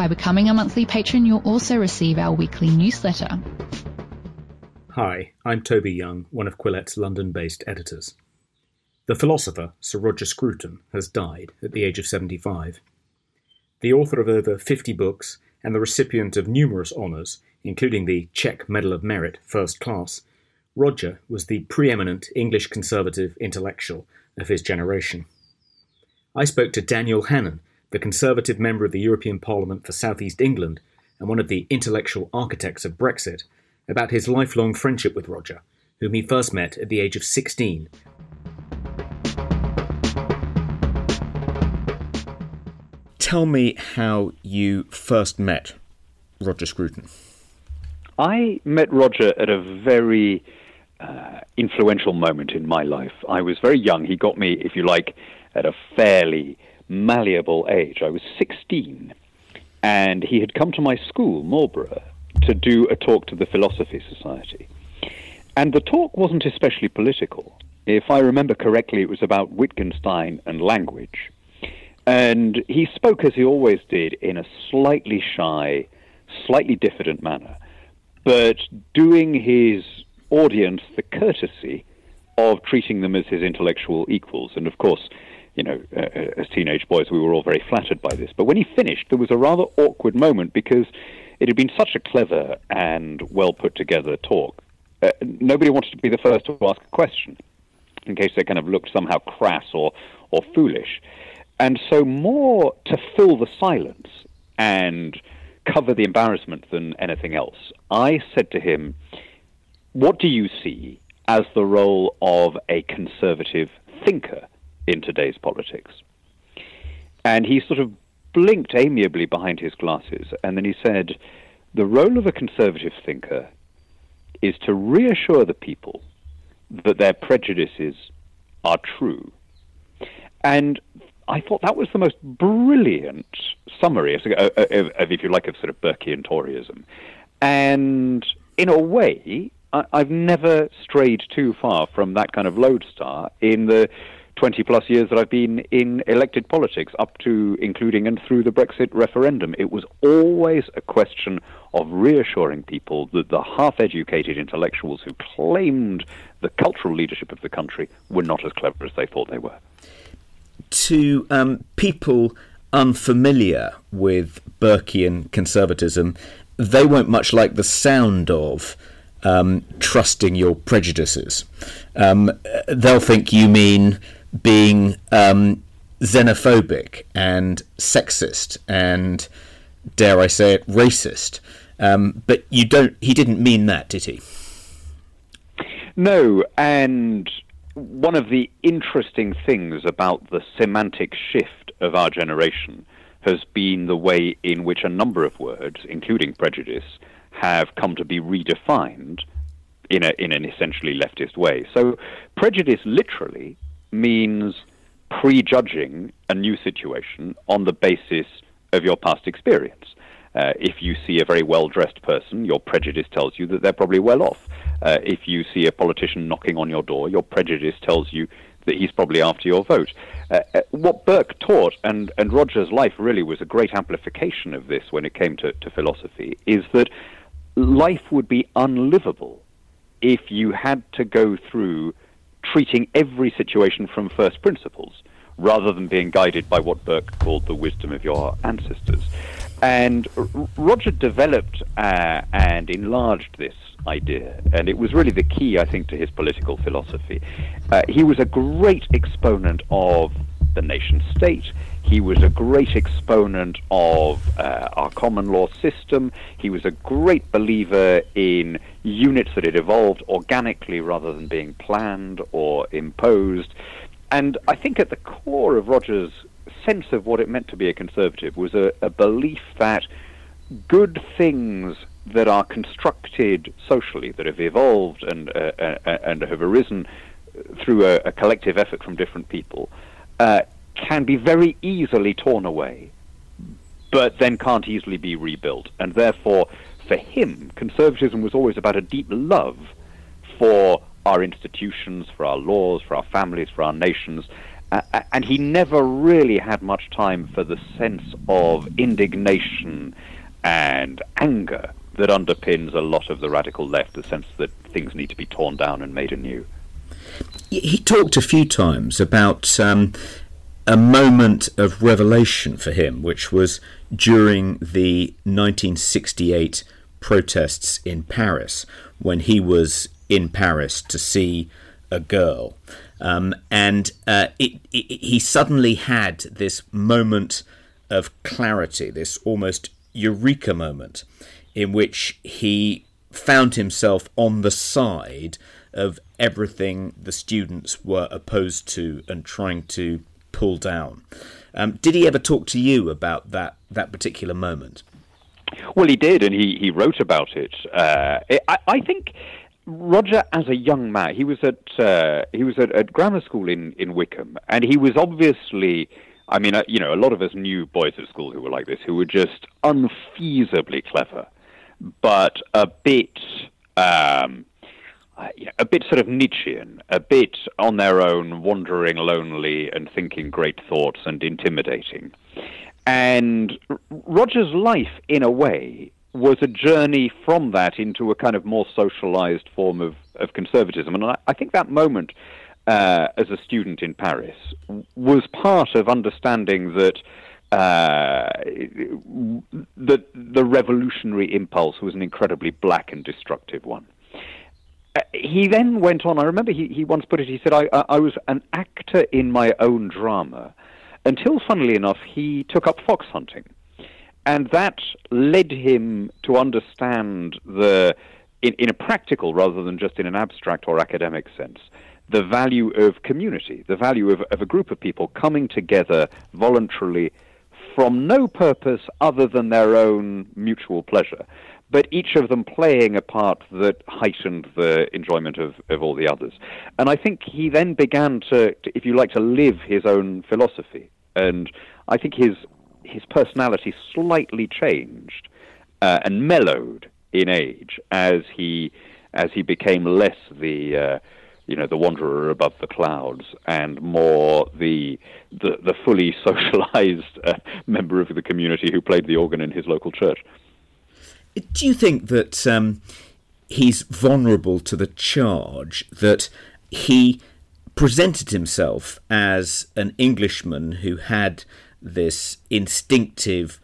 By becoming a monthly patron, you'll also receive our weekly newsletter. Hi, I'm Toby Young, one of Quillette's London based editors. The philosopher Sir Roger Scruton has died at the age of 75. The author of over 50 books and the recipient of numerous honours, including the Czech Medal of Merit First Class, Roger was the preeminent English conservative intellectual of his generation. I spoke to Daniel Hannan, the Conservative member of the European Parliament for South East England and one of the intellectual architects of Brexit, about his lifelong friendship with Roger, whom he first met at the age of 16. Tell me how you first met Roger Scruton. I met Roger at a very uh, influential moment in my life. I was very young. He got me, if you like, at a fairly malleable age. I was 16, and he had come to my school, Marlborough, to do a talk to the Philosophy Society. And the talk wasn't especially political. If I remember correctly, it was about Wittgenstein and language. And he spoke, as he always did, in a slightly shy, slightly diffident manner, but doing his audience the courtesy of treating them as his intellectual equals. And of course, you know, uh, uh, as teenage boys, we were all very flattered by this. But when he finished, there was a rather awkward moment because it had been such a clever and well put together talk. Uh, nobody wanted to be the first to ask a question in case they kind of looked somehow crass or, or foolish. And so, more to fill the silence and cover the embarrassment than anything else, I said to him, What do you see as the role of a conservative thinker in today's politics. And he sort of blinked amiably behind his glasses, and then he said, The role of a conservative thinker is to reassure the people that their prejudices are true. And I thought that was the most brilliant summary of, of, if you like, of sort of Burkean Toryism. And in a way, I, I've never strayed too far from that kind of lodestar in the 20 plus years that I've been in elected politics, up to, including, and through the Brexit referendum. It was always a question of reassuring people that the half educated intellectuals who claimed the cultural leadership of the country were not as clever as they thought they were. To um, people unfamiliar with Burkean conservatism, they won't much like the sound of um, trusting your prejudices. Um, they'll think you mean being um, xenophobic and sexist and dare I say it racist. Um, but you don't. He didn't mean that, did he? No, and one of the interesting things about the semantic shift of our generation has been the way in which a number of words, including prejudice, have come to be redefined in, a, in an essentially leftist way. So, prejudice literally means prejudging a new situation on the basis of your past experience. Uh, if you see a very well dressed person, your prejudice tells you that they're probably well off. Uh, if you see a politician knocking on your door, your prejudice tells you that he's probably after your vote. Uh, uh what Burke taught, and, and Roger's life really was a great amplification of this when it came to, to philosophy, is that life would be unlivable if you had to go through treating every situation from first principles rather than being guided by what Burke called the wisdom of your ancestors. And Roger developed uh, and enlarged this idea, and it was really the key, I think, to his political philosophy. Uh, he was a great exponent of the nation state. He was a great exponent of uh, our common law system. He was a great believer in units that had evolved organically rather than being planned or imposed. And I think at the core of Roger's sense of what it meant to be a conservative was a, a belief that good things that are constructed socially, that have evolved and uh, uh, and have arisen through a, a, collective effort from different people, uh, can be very easily torn away, but then can't easily be rebuilt. And therefore, for him, conservatism was always about a deep love for our institutions, for our laws, for our families, for our nations. Uh, and he never really had much time for the sense of indignation and anger that underpins a lot of the radical left, the sense that things need to be torn down and made anew. He talked a few times about um, a moment of revelation for him, which was during the 1968 protests in Paris, when he was in Paris to see a girl. Um, and uh, it, it, he suddenly had this moment of clarity, this almost eureka moment, in which he found himself on the side of everything the students were opposed to and trying to pull down. Um, did he ever talk to you about that that particular moment? Well, he did, and he, he wrote about it. Uh, I, I think Roger, as a young man, he was at uh, he was at, at, grammar school in, in Wycombe, and he was obviously. I mean, uh, you know, a lot of us knew boys at school who were like this, who were just unfeasibly clever, but a bit, um, uh, a bit sort of Nietzschean, a bit on their own, wandering lonely and thinking great thoughts and intimidating. And Roger's life, in a way, was a journey from that into a kind of more socialized form of, of conservatism. And I, I think that moment uh, as a student in Paris was part of understanding that uh, the, the revolutionary impulse was an incredibly black and destructive one. Uh, he then went on. I remember he, he once put it. He said, I, I was an actor in my own drama until, funnily enough, he took up fox hunting and that led him to understand the, in, in a practical rather than just in an abstract or academic sense, the value of community, the value of, of a group of people coming together voluntarily from no purpose other than their own mutual pleasure, but each of them playing a part that heightened the enjoyment of, of all the others. And I think he then began to, to, if you like, to live his own philosophy. And I think his his personality slightly changed uh, and mellowed in age as he as he became less the uh, you know the wanderer above the clouds and more the the, the fully socialized uh, member of the community who played the organ in his local church. Do you think that um, he's vulnerable to the charge that he presented himself as an Englishman who had this instinctive,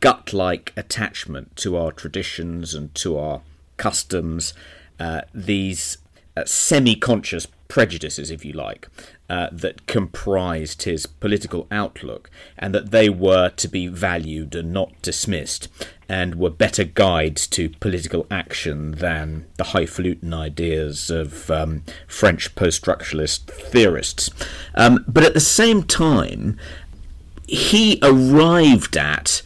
gut like attachment to our traditions and to our customs, uh, these uh, semi conscious prejudices, if you like, uh, that comprised his political outlook, and that they were to be valued and not dismissed, and were better guides to political action than the highfalutin ideas of um, French post structuralist theorists. Um, but at the same time, he arrived at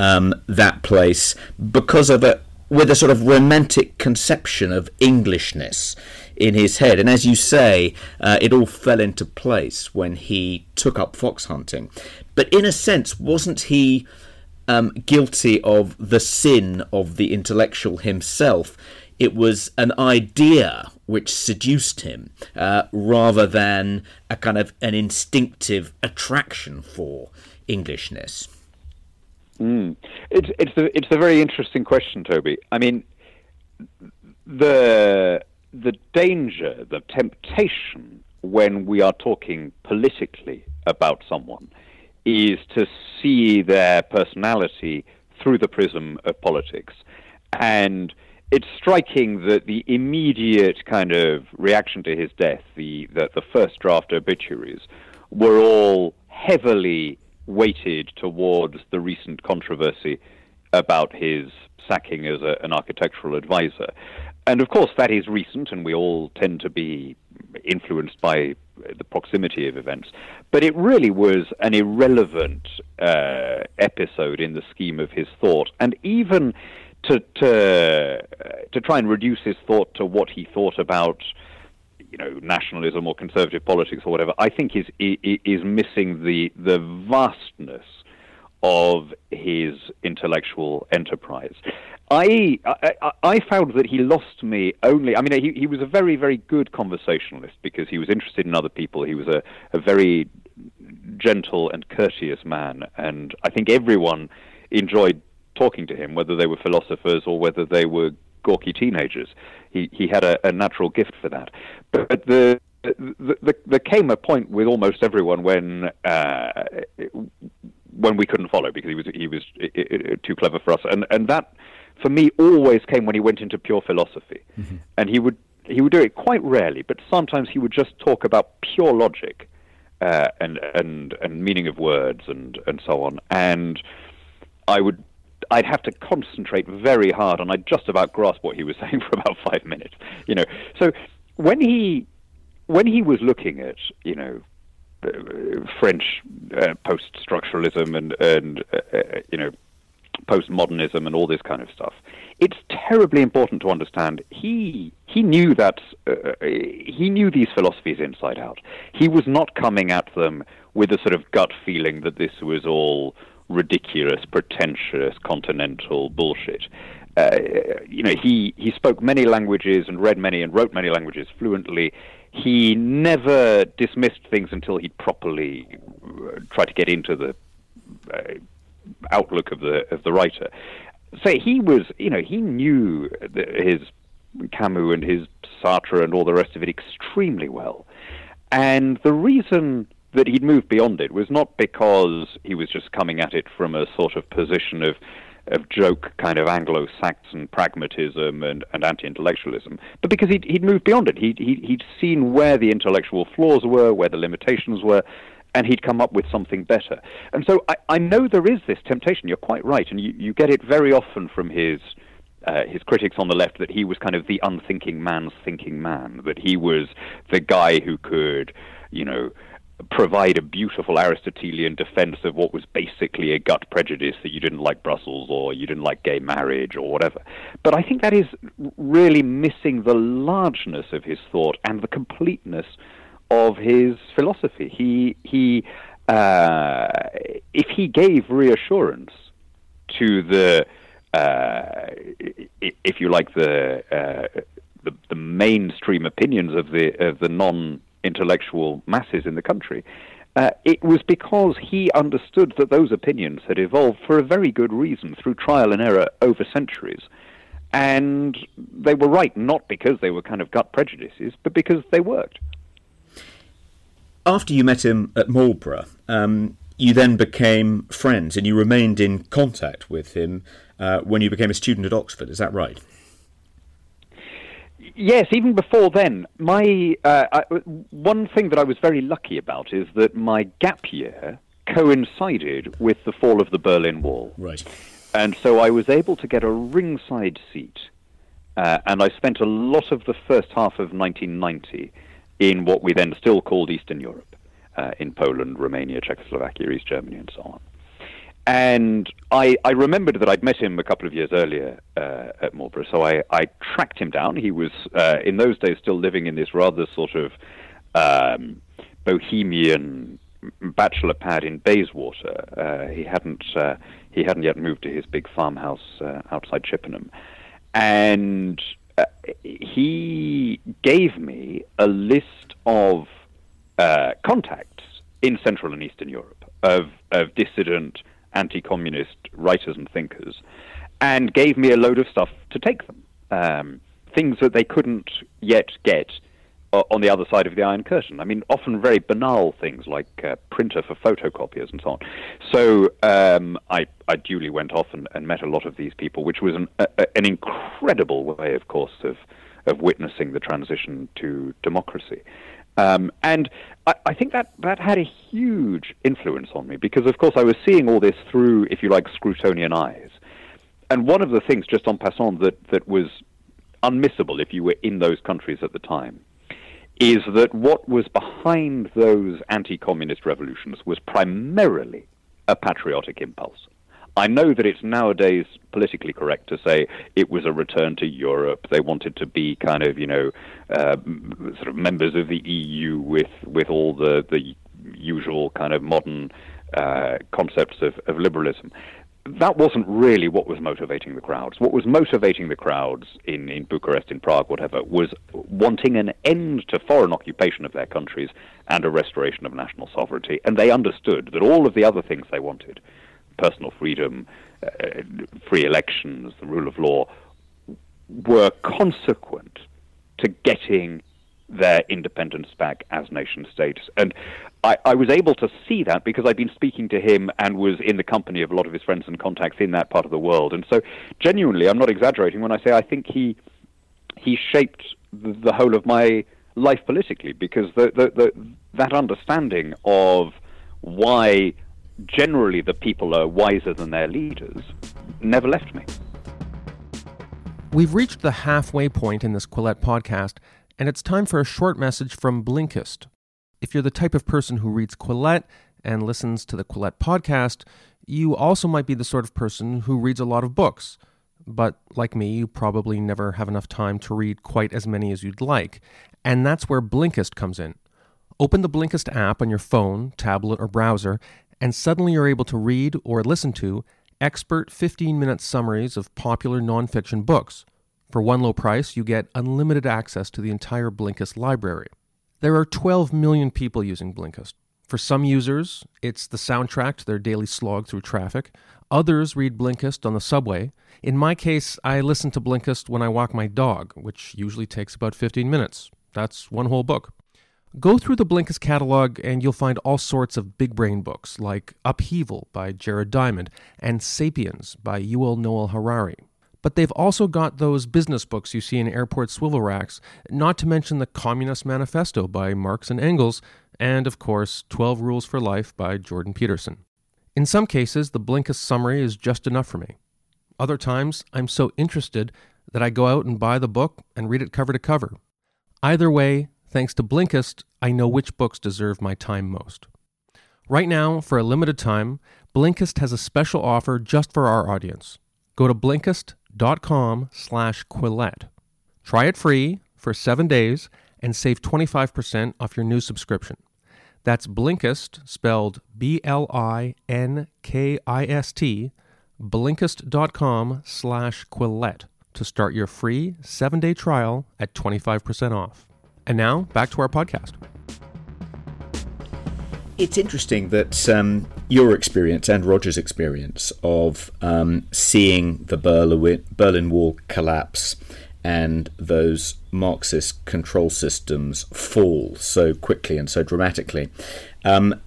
um, that place because of a with a sort of romantic conception of Englishness in his head. And as you say, uh, it all fell into place when he took up fox hunting. But in a sense, wasn't he um, guilty of the sin of the intellectual himself? It was an idea which seduced him uh, rather than a kind of an instinctive attraction for Englishness? Mm. It's it's a it's a very interesting question, Toby. I mean, the the danger, the temptation when we are talking politically about someone is to see their personality through the prism of politics. And it's striking that the immediate kind of reaction to his death, the, the, the first draft obituaries, were all heavily weighted towards the recent controversy about his sacking as a, an architectural advisor. And of course, that is recent, and we all tend to be influenced by the proximity of events. But it really was an irrelevant uh, episode in the scheme of his thought. And even to to uh, to try and reduce his thought to what he thought about you know nationalism or conservative politics or whatever, I think is is missing the the vastness of his intellectual enterprise. I, I, I found that he lost me only. I mean, he he was a very very good conversationalist because he was interested in other people. He was a a very gentle and courteous man, and I think everyone enjoyed talking to him, whether they were philosophers or whether they were gawky teenagers. He he had a, a natural gift for that. But the the, the, there came a point with almost everyone when uh, when we couldn't follow because he was he was too clever for us, and and that for me always came when he went into pure philosophy, mm-hmm. and he would he would do it quite rarely, but sometimes he would just talk about pure logic uh, and and and meaning of words and and so on, and I would I'd have to concentrate very hard, and I'd just about grasp what he was saying for about five minutes. You know, so when he when he was looking at you know French uh, post-structuralism and and uh, uh, you know postmodernism and all this kind of stuff, it's terribly important to understand. He he knew that uh, uh, he knew these philosophies inside out. He was not coming at them with a sort of gut feeling that this was all ridiculous, pretentious, continental bullshit. Uh, you know, he, he spoke many languages and read many and wrote many languages fluently. He never dismissed things until he'd properly uh, tried to get into the uh, outlook of the of the writer. So he was, you know, he knew his Camus and his Sartre and all the rest of it extremely well. And the reason that he'd moved beyond it was not because he was just coming at it from a sort of position of of joke kind of Anglo-Saxon pragmatism and, and anti-intellectualism, but because he'd, he'd moved beyond it. He'd, he'd, he'd seen where the intellectual flaws were, where the limitations were, and he'd come up with something better. And so I, I know there is this temptation. You're quite right, and you, you get it very often from his uh, his critics on the left that he was kind of the unthinking man's thinking man, that he was the guy who could, you know, provide a beautiful Aristotelian defense of what was basically a gut prejudice that you didn't like Brussels or you didn't like gay marriage or whatever. But I think that is really missing the largeness of his thought and the completeness of his philosophy. He he uh, if he gave reassurance to the uh, if you like the, uh, the the mainstream opinions of the of the non intellectual masses in the country. Uh, it was because he understood that those opinions had evolved for a very good reason through trial and error over centuries. And they were right not because they were kind of gut prejudices, but because they worked. After you met him at Marlborough, um, you then became friends and you remained in contact with him uh, when you became a student at Oxford. Is that right? Yes, even before then, my uh, I, one thing that I was very lucky about is that my gap year coincided with the fall of the Berlin Wall. Right. And so I was able to get a ringside seat, uh, and I spent a lot of the first half of 1990 in what we then still called Eastern Europe, uh, in Poland, Romania, Czechoslovakia, East Germany, and so on. And I, I remembered that I'd met him a couple of years earlier uh, at Marlborough, so I, I tracked him down. He was, uh, in those days, still living in this rather sort of um, bohemian bachelor pad in Bayswater. Uh, he hadn't uh, he hadn't yet moved to his big farmhouse uh, outside Chippenham, and uh, he gave me a list of contacts in Central and Eastern Europe of of dissident anti-communist writers and thinkers, and gave me a load of stuff to take them. Um, things that they couldn't yet get uh, on the other side of the Iron Curtain. I mean, often very banal things like uh, printer for photocopiers and so on. So um, I, I, duly went off and, and, met a lot of these people, which was an, a, an incredible way, of course, of of witnessing the transition to democracy. Um, and I, I, think that, that had a huge influence on me because, of course, I was seeing all this through, if you like, Scrutonian eyes. And one of the things, just en passant, that, that was unmissable if you were in those countries at the time is that what was behind those anti communist revolutions was primarily a patriotic impulse. I know that it's nowadays politically correct to say it was a return to Europe. They wanted to be kind of, you know, uh, sort of members of the EU with with all the the usual kind of modern uh, concepts of, of liberalism that wasn't really what was motivating the crowds. What was motivating the crowds in, in Bucharest, in Prague, whatever, was wanting an end to foreign occupation of their countries and a restoration of national sovereignty. And they understood that all of the other things they wanted personal freedom, uh, free elections, the rule of law were consequent to getting their independence back as nation states. And I, I, was able to see that because I'd been speaking to him and was in the company of a lot of his friends and contacts in that part of the world. And so, genuinely, I'm not exaggerating when I say I think he he shaped the, whole of my life politically because the, the, the, that understanding of why generally the people are wiser than their leaders never left me. We've reached the halfway point in this Quillette podcast and it's time for a short message from Blinkist. If you're the type of person who reads Quillette and listens to the Quillette podcast, you also might be the sort of person who reads a lot of books. But like me, you probably never have enough time to read quite as many as you'd like. And that's where Blinkist comes in. Open the Blinkist app on your phone, tablet, or browser, and suddenly you're able to read or listen to expert 15 minute summaries of popular nonfiction books. For one low price, you get unlimited access to the entire Blinkist library. There are 12 million people using Blinkist. For some users, it's the soundtrack to their daily slog through traffic. Others read Blinkist on the subway. In my case, I listen to Blinkist when I walk my dog, which usually takes about 15 minutes. That's one whole book. Go through the Blinkist catalog and you'll find all sorts of big brain books like Upheaval by Jared Diamond and Sapiens by Yuval Noah Harari. But they've also got those business books you see in airport swivel racks, not to mention the Communist Manifesto by Marx and Engels, and of course, 12 Rules for Life by Jordan Peterson. In some cases, the Blinkist summary is just enough for me. Other times, I'm so interested that I go out and buy the book and read it cover to cover. Either way, thanks to Blinkist, I know which books deserve my time most. Right now, for a limited time, Blinkist has a special offer just for our audience. Go to blinkist.com slash Quillette. Try it free for seven days and save 25% off your new subscription. That's Blinkist, spelled B L I N K I S T, blinkist.com slash Quillette to start your free seven day trial at 25% off. And now back to our podcast. It's interesting that um, your experience and Roger's experience of um, seeing the Berlin, Wall collapse and those Marxist control systems fall so quickly and so dramatically um,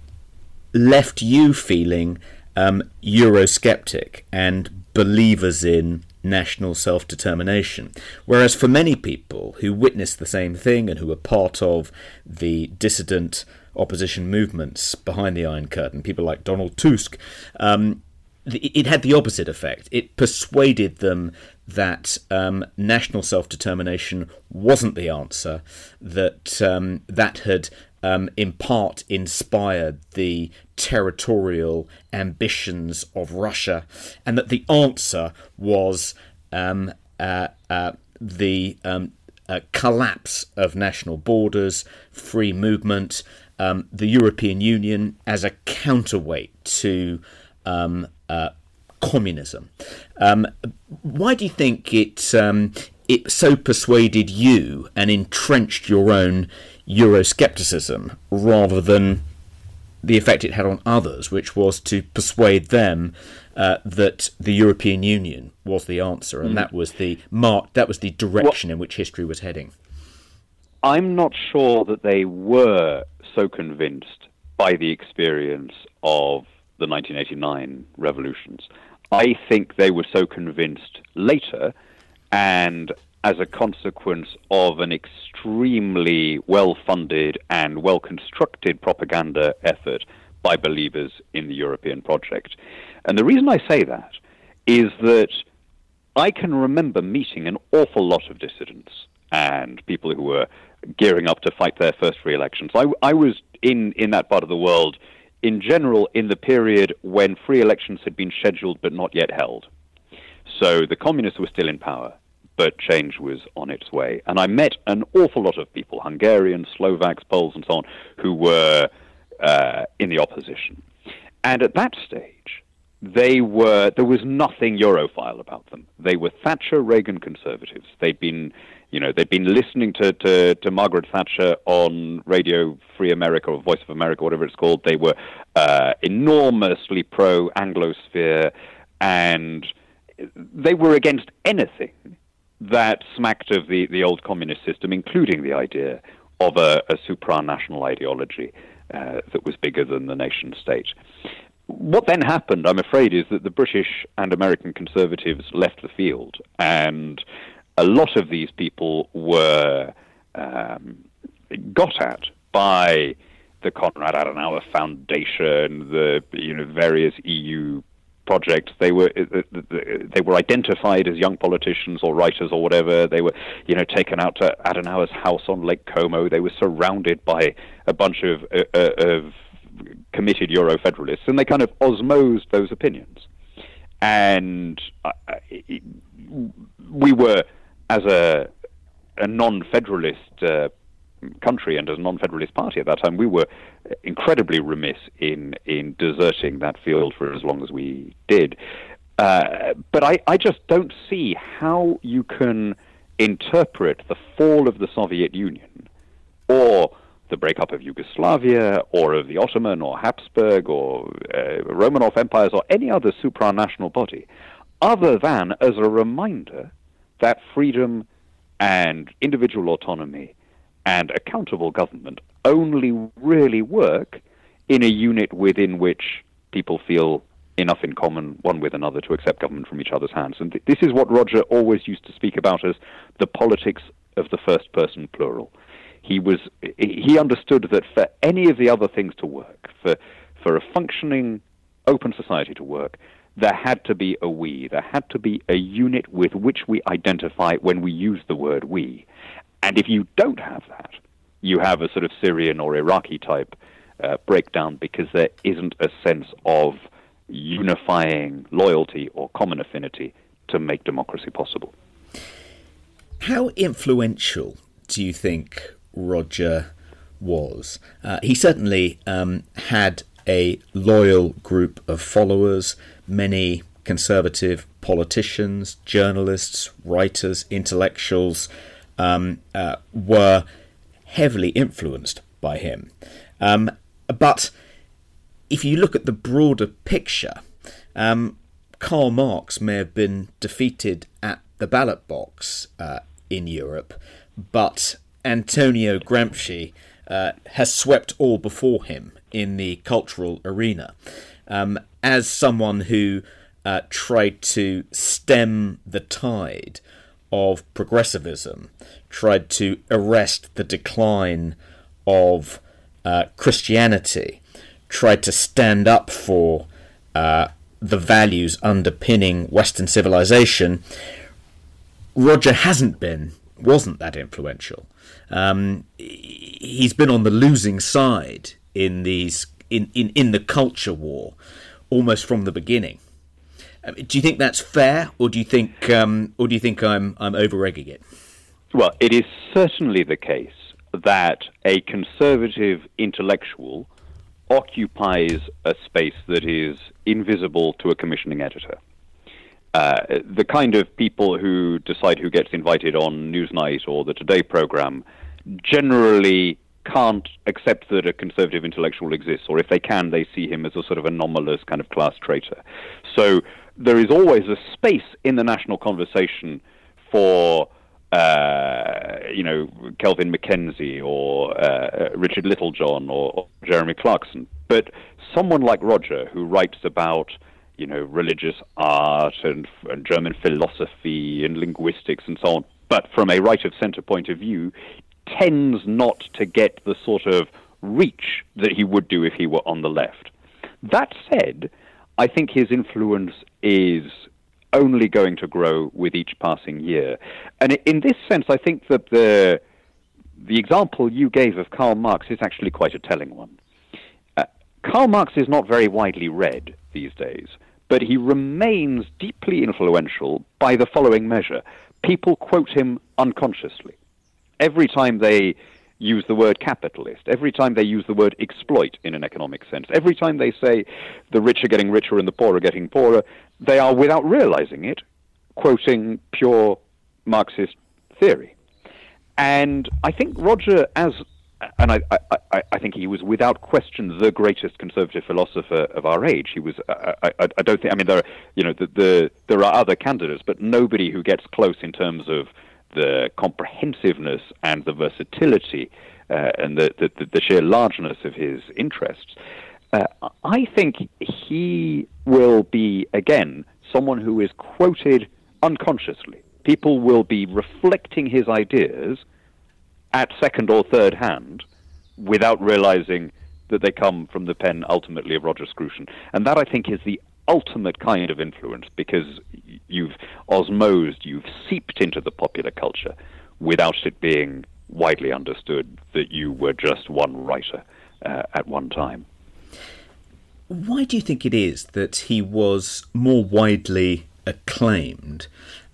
left you feeling um, Eurosceptic and believers in national self determination. Whereas for many people who witnessed the same thing and who were part of the dissident opposition movements behind the Iron Curtain, people like Donald Tusk, um, it had the opposite effect. It persuaded them that um, national self determination wasn't the answer, that um, that had um, in part inspired the territorial ambitions of Russia, and that the answer was um, uh, uh, the um, uh, collapse of national borders, free movement, um, the European Union as a counterweight to um, uh, communism. Um, why do you think it um, it so persuaded you and entrenched your own Euroscepticism rather than the effect it had on others, which was to persuade them uh, that the European Union was the answer, and mm. that was the mark, that was the direction well, in which history was heading. I'm not sure that they were so convinced by the experience of the 1989 revolutions. I think they were so convinced later, and as a consequence of an extremely well funded and well constructed propaganda effort by believers in the European project. And the reason I say that is that I can remember meeting an awful lot of dissidents and people who were gearing up to fight their first free elections. I, I was in, in that part of the world in general in the period when free elections had been scheduled but not yet held. So the communists were still in power, but change was on its way. And I met an awful lot of people, Hungarians, Slovaks, Poles, and so on, who were uh, in the opposition. And at that stage, they were there was nothing Europhile about them. They were Thatcher Reagan conservatives. They'd been you know they'd been listening to, to, to Margaret Thatcher on Radio Free America or Voice of America, whatever it's called. They were uh, enormously pro Anglosphere, and they were against anything that smacked of the, the old communist system, including the idea of a, a supranational ideology uh, that was bigger than the nation state what then happened, I'm afraid, is that the British and American conservatives left the field, and a lot of these people were um, got at by the Konrad Adenauer Foundation, the you know various EU projects. They were uh, uh, they were identified as young politicians or writers or whatever. They were you know taken out to Adenauer's house on Lake Como. They were surrounded by a bunch of uh, of committed Euro federalists, and they kind of osmosed those opinions. And uh, we were, as a, a non federalist uh, country and as a non federalist party at that time, we were incredibly remiss in, in deserting that field for as long as we did. Uh, but I, I just don't see how you can interpret the fall of the Soviet Union or the breakup of Yugoslavia or of the Ottoman or Habsburg or uh, Romanov empires or any other supranational body, other than as a reminder that freedom and individual autonomy and accountable government only really work in a unit within which people feel enough in common one with another to accept government from each other's hands. And th- this is what Roger always used to speak about as the politics of the first person plural he was he understood that for any of the other things to work, for for a functioning open society to work, there had to be a we. There had to be a unit with which we identify when we use the word we. And if you don't have that, you have a sort of Syrian or Iraqi type uh, breakdown because there isn't a sense of unifying loyalty or common affinity to make democracy possible. How influential do you think Roger was. Uh, he certainly um, had a loyal group of followers, many conservative politicians, journalists, writers, intellectuals um, uh, were heavily influenced by him. Um, but if you look at the broader picture, um, Karl Marx may have been defeated at the ballot box uh, in Europe, but Antonio Gramsci uh, has swept all before him in the cultural arena. Um, as someone who uh, tried to stem the tide of progressivism, tried to arrest the decline of uh, Christianity, tried to stand up for uh, the values underpinning Western civilization, Roger hasn't been, wasn't that influential. Um, he's been on the losing side in these in, in, in the culture war almost from the beginning. Um, do you think that's fair, or do you think um, or do you think I'm I'm over egging it? Well, it is certainly the case that a conservative intellectual occupies a space that is invisible to a commissioning editor. Uh, the kind of people who decide who gets invited on Newsnight or the Today program generally can't accept that a conservative intellectual exists, or if they can, they see him as a sort of anomalous kind of class traitor. So there is always a space in the national conversation for, uh, you know, Kelvin MacKenzie or uh, Richard Littlejohn or, or Jeremy Clarkson. But someone like Roger, who writes about you know, religious art and, and German philosophy and linguistics and so on, but from a right of center point of view, tends not to get the sort of reach that he would do if he were on the left. That said, I think his influence is only going to grow with each passing year. And in this sense, I think that the, the example you gave of Karl Marx is actually quite a telling one. Uh, Karl Marx is not very widely read these days, but he remains deeply influential by the following measure. People quote him unconsciously. Every time they use the word capitalist, every time they use the word exploit in an economic sense, every time they say the rich are getting richer and the poor are getting poorer, they are, without realizing it, quoting pure Marxist theory. And I think Roger, as and I, I, I, think he was without question the greatest conservative philosopher of our age. He was. I, I, I don't think. I mean, there are you know the, the there are other candidates, but nobody who gets close in terms of the comprehensiveness and the versatility uh, and the, the, the sheer largeness of his interests. Uh, I think he will be again someone who is quoted unconsciously. People will be reflecting his ideas at second or third hand without realizing that they come from the pen ultimately of Roger Scruton. And that, I think, is the ultimate kind of influence because you've osmosed, you've seeped into the popular culture without it being widely understood that you were just one writer uh, at one time. Why do you think it is that he was more widely acclaimed,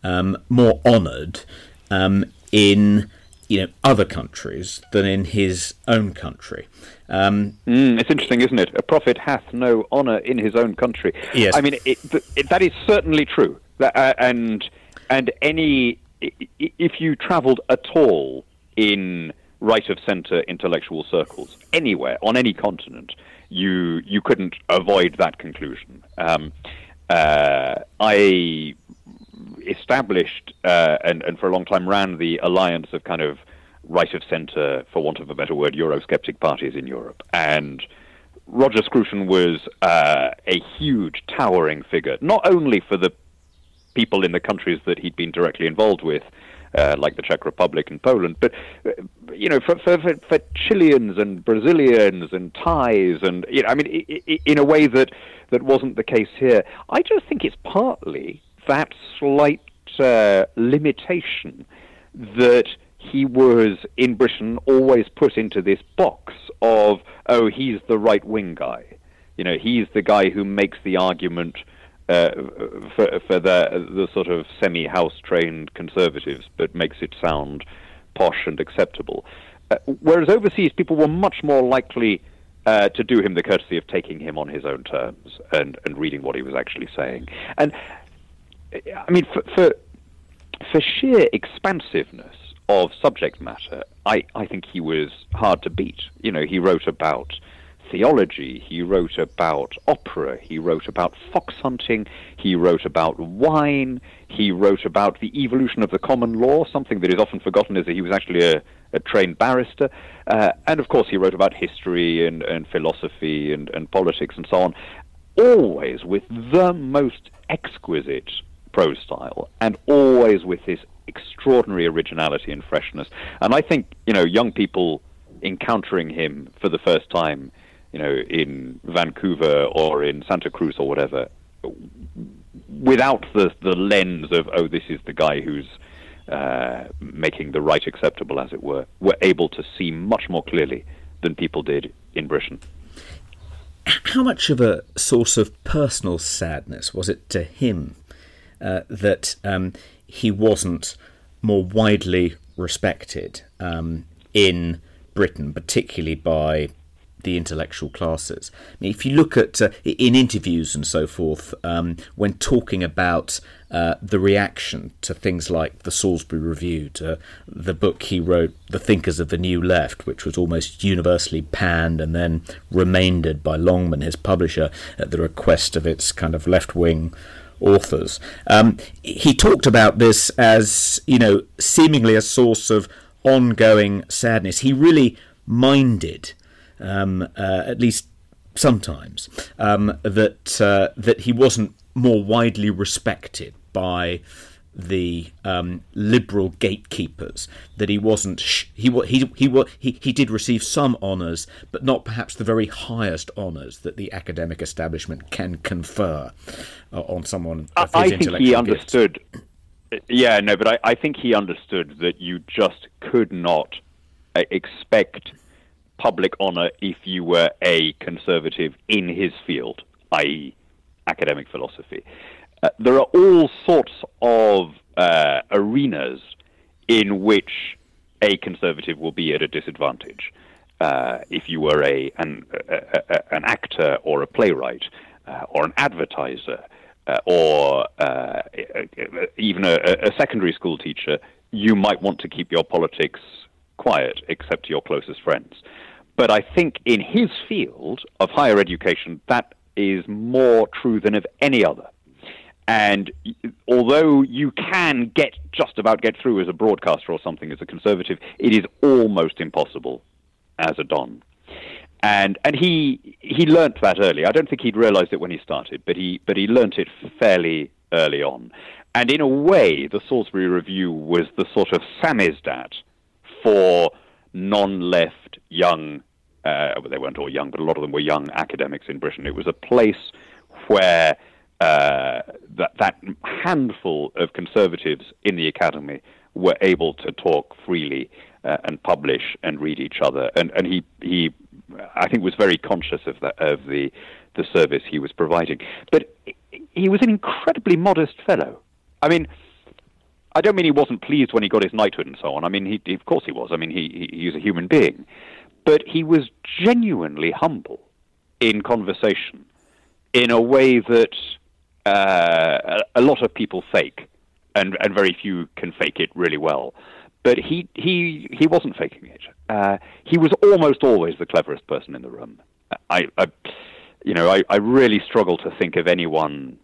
um, more honoured um, in you know other countries than in his own country. Um, mm, it's interesting, isn't it? A prophet hath no honour in his own country. Yes, I mean it, it, that is certainly true. That, uh, and and any if you travelled at all in right of centre intellectual circles anywhere on any continent, you you couldn't avoid that conclusion. Um, uh, I established uh, and, and for a long time ran the alliance of kind of right of centre, for want of a better word, Eurosceptic parties in Europe. And Roger Scruton was uh, a huge, towering figure, not only for the people in the countries that he'd been directly involved with, uh, like the Czech Republic and Poland, but uh, you know, for, for, for, Chileans and Brazilians and Thais, and you know, I mean, in a way that that wasn't the case here. I just think it's partly that slight uh, limitation that he was in Britain always put into this box of, oh, he's the right wing guy. You know, he's the guy who makes the argument uh, for, for the, the sort of semi house trained conservatives, but makes it sound posh and acceptable. Uh, whereas overseas, people were much more likely uh, to do him the courtesy of taking him on his own terms and, and reading what he was actually saying. And I mean, for, for, for sheer expansiveness of subject matter, I, I think he was hard to beat. You know, he wrote about theology, he wrote about opera, he wrote about fox hunting, he wrote about wine, he wrote about the evolution of the common law, something that is often forgotten is that he was actually a, a trained barrister. Uh, and of course, he wrote about history and, and philosophy and, and politics and so on, always with the most exquisite prose style, and always with this extraordinary originality and freshness. And I think you know young people encountering him for the first time, you know, in Vancouver or in Santa Cruz or whatever, without the the lens of oh this is the guy who's uh, making the right acceptable, as it were, were able to see much more clearly than people did in Britain. How much of a source of personal sadness was it to him uh, that um, he wasn't more widely respected um, in Britain, particularly by the intellectual classes. I mean, if you look at uh, in interviews and so forth, um, when talking about uh, the reaction to things like the Salisbury Review, to the book he wrote, The Thinkers of the New Left, which was almost universally panned and then remaindered by Longman, his publisher, at the request of its kind of left wing authors. Um, he talked about this as, you know, seemingly a source of ongoing sadness. He really minded, um, uh, at least sometimes, um, that uh, that he wasn't more widely respected by the um, liberal gatekeepers that he wasn't sh- he he he he he did receive some honours, but not perhaps the very highest honours that the academic establishment can confer uh, on someone. I, I think he understood. Yeah, no, but I, I think he understood that you just could not uh, expect public honor if you were a conservative in his field, i.e., academic philosophy. Uh, there are all sorts of uh, arenas in which a conservative will be at a disadvantage. Uh, if you were a an, a, a, an actor or a playwright uh, or an advertiser uh, or even a, a, secondary school teacher, you might want to keep your politics quiet, except to your closest friends. But I think in his field of higher education, that is more true than of any other. And although you can get just about get through as a broadcaster or something as a conservative, it is almost impossible as a don. And and he he learnt that early. I don't think he'd realised it when he started, but he but he learnt it fairly early on. And in a way, the Salisbury Review was the sort of samizdat for non-left young. Uh, well, they weren't all young, but a lot of them were young academics in Britain. It was a place where uh, that that handful of conservatives in the academy were able to talk freely uh, and publish and read each other. And and he he I think was very conscious of the of the the service he was providing. But he was an incredibly modest fellow. I mean. I don't mean he wasn't pleased when he got his knighthood and so on. I mean, he, of course he was. I mean, he, he, he's a human being. But he was genuinely humble in conversation in a way that uh, a lot of people fake, and, and very few can fake it really well but he he he wasn't faking it. Uh, he was almost always the cleverest person in the room. I, I you know, I, I really struggle to think of anyone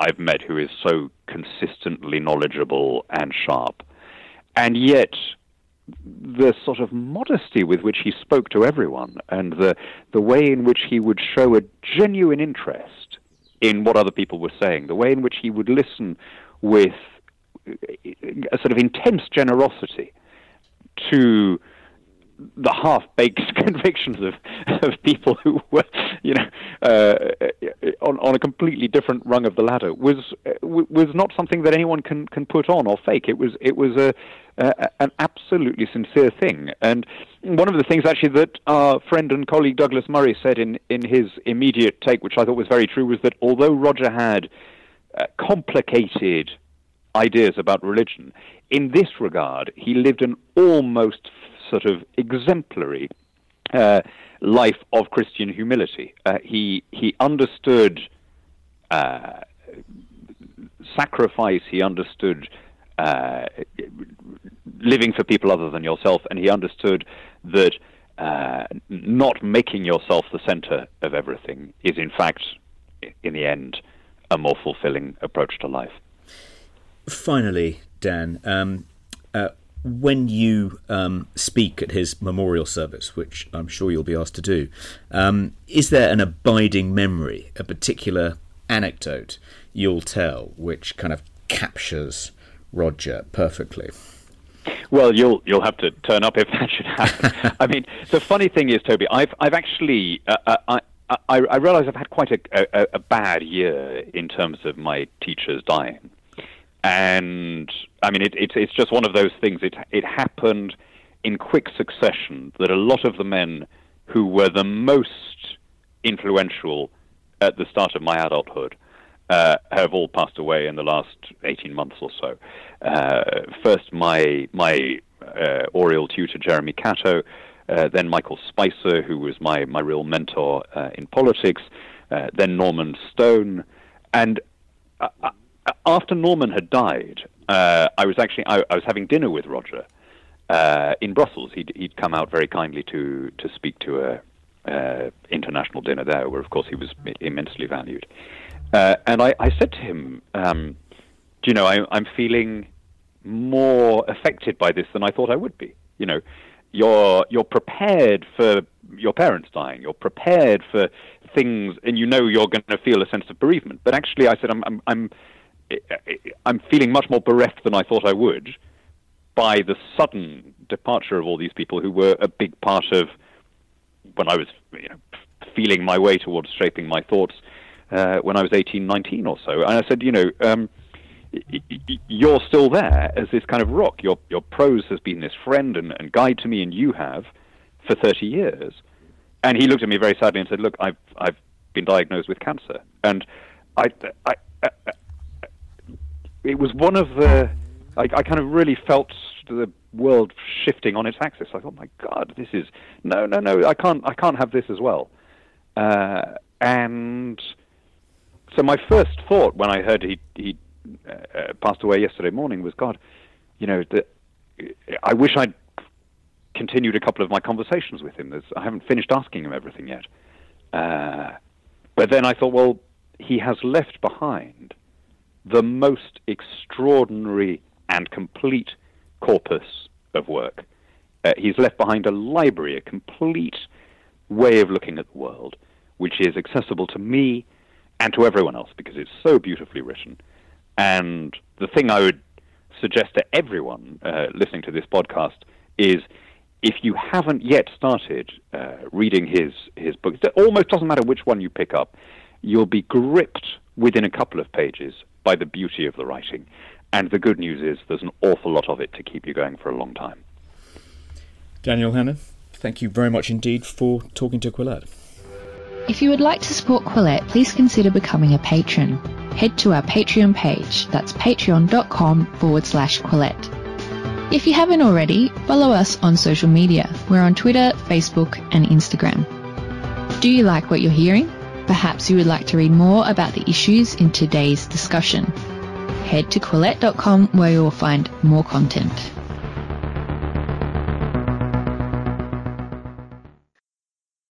I've met who is so consistently knowledgeable and sharp, and yet the sort of modesty with which he spoke to everyone, and the the way in which he would show a genuine interest in what other people were saying, the way in which he would listen with a sort of intense generosity to the half-baked convictions of, of people who were, you know, uh, on, on a completely different rung of the ladder was was not something that anyone can, can put on or fake. It was it was a, a an absolutely sincere thing. And one of the things actually that our friend and colleague Douglas Murray said in in his immediate take, which I thought was very true, was that although Roger had uh, complicated ideas about religion. In this regard, he lived an almost sort of exemplary uh, life of Christian humility. Uh, he he understood uh, sacrifice. He understood uh, living for people other than yourself, and he understood that uh, not making yourself the center of everything is, in fact, in the end, a more fulfilling approach to life. Finally, Dan, um, uh, when you um, speak at his memorial service, which I'm sure you'll be asked to do, um, is there an abiding memory, a particular anecdote you'll tell which kind of captures Roger perfectly? Well, you'll you'll have to turn up if that should happen. I mean, the funny thing is, Toby, I've I've actually uh, uh I. I, I realize I've had quite a, a, a bad year in terms of my teachers dying and I mean, it, it's it's just one of those things. It it happened in quick succession that a lot of the men who were the most influential at the start of my adulthood uh, have all passed away in the last 18 months or so. Uh, first, my my uh, Oriel tutor Jeremy Catto, uh, then Michael Spicer, who was my my real mentor uh, in politics, uh, then Norman Stone, and after Norman had died, uh, I was actually I, I, was having dinner with Roger uh, in Brussels. He'd, he'd come out very kindly to to speak to a uh, international dinner there, where of course he was immensely valued. Uh, and I, I, said to him, um, "Do you know, I, I'm feeling more affected by this than I thought I would be. You know, you're you're prepared for your parents dying. You're prepared for things, and you know you're going to feel a sense of bereavement. But actually, I said, I'm I'm, I'm I'm feeling much more bereft than I thought I would by the sudden departure of all these people who were a big part of when I was you know, feeling my way towards shaping my thoughts uh, when I was 18, 19 or so. And I said, you know, um, you're still there as this kind of rock. Your your prose has been this friend and, and guide to me, and you have for 30 years. And he looked at me very sadly and said, Look, I've, I've been diagnosed with cancer. And I, I, it was one of the. I, I kind of really felt the world shifting on its axis. I thought, my God, this is no, no, no. I can't, I can't have this as well. Uh, and so my first thought when I heard he he uh, passed away yesterday morning was, God, you know, the, I wish I'd continued a couple of my conversations with him. There's, I haven't finished asking him everything yet. Uh, but then I thought, well, he has left behind the most extraordinary and complete corpus of work. Uh, he's left behind a library, a complete way of looking at the world, which is accessible to me and to everyone else because it's so beautifully written. And the thing I would suggest to everyone uh, listening to this podcast is if you haven't yet started uh, reading his, his books, it almost doesn't matter which one you pick up, you'll be gripped within a couple of pages by the beauty of the writing. And the good news is there's an awful lot of it to keep you going for a long time. Daniel Hannan, thank you very much indeed for talking to Quillette. If you would like to support Quillette, please consider becoming a patron. Head to our Patreon page, that's patreon.com forward slash Quillette. If you haven't already, follow us on social media. We're on Twitter, Facebook, and Instagram. Do you like what you're hearing? Perhaps you would like to read more about the issues in today's discussion. Head to Quillette.com where you will find more content.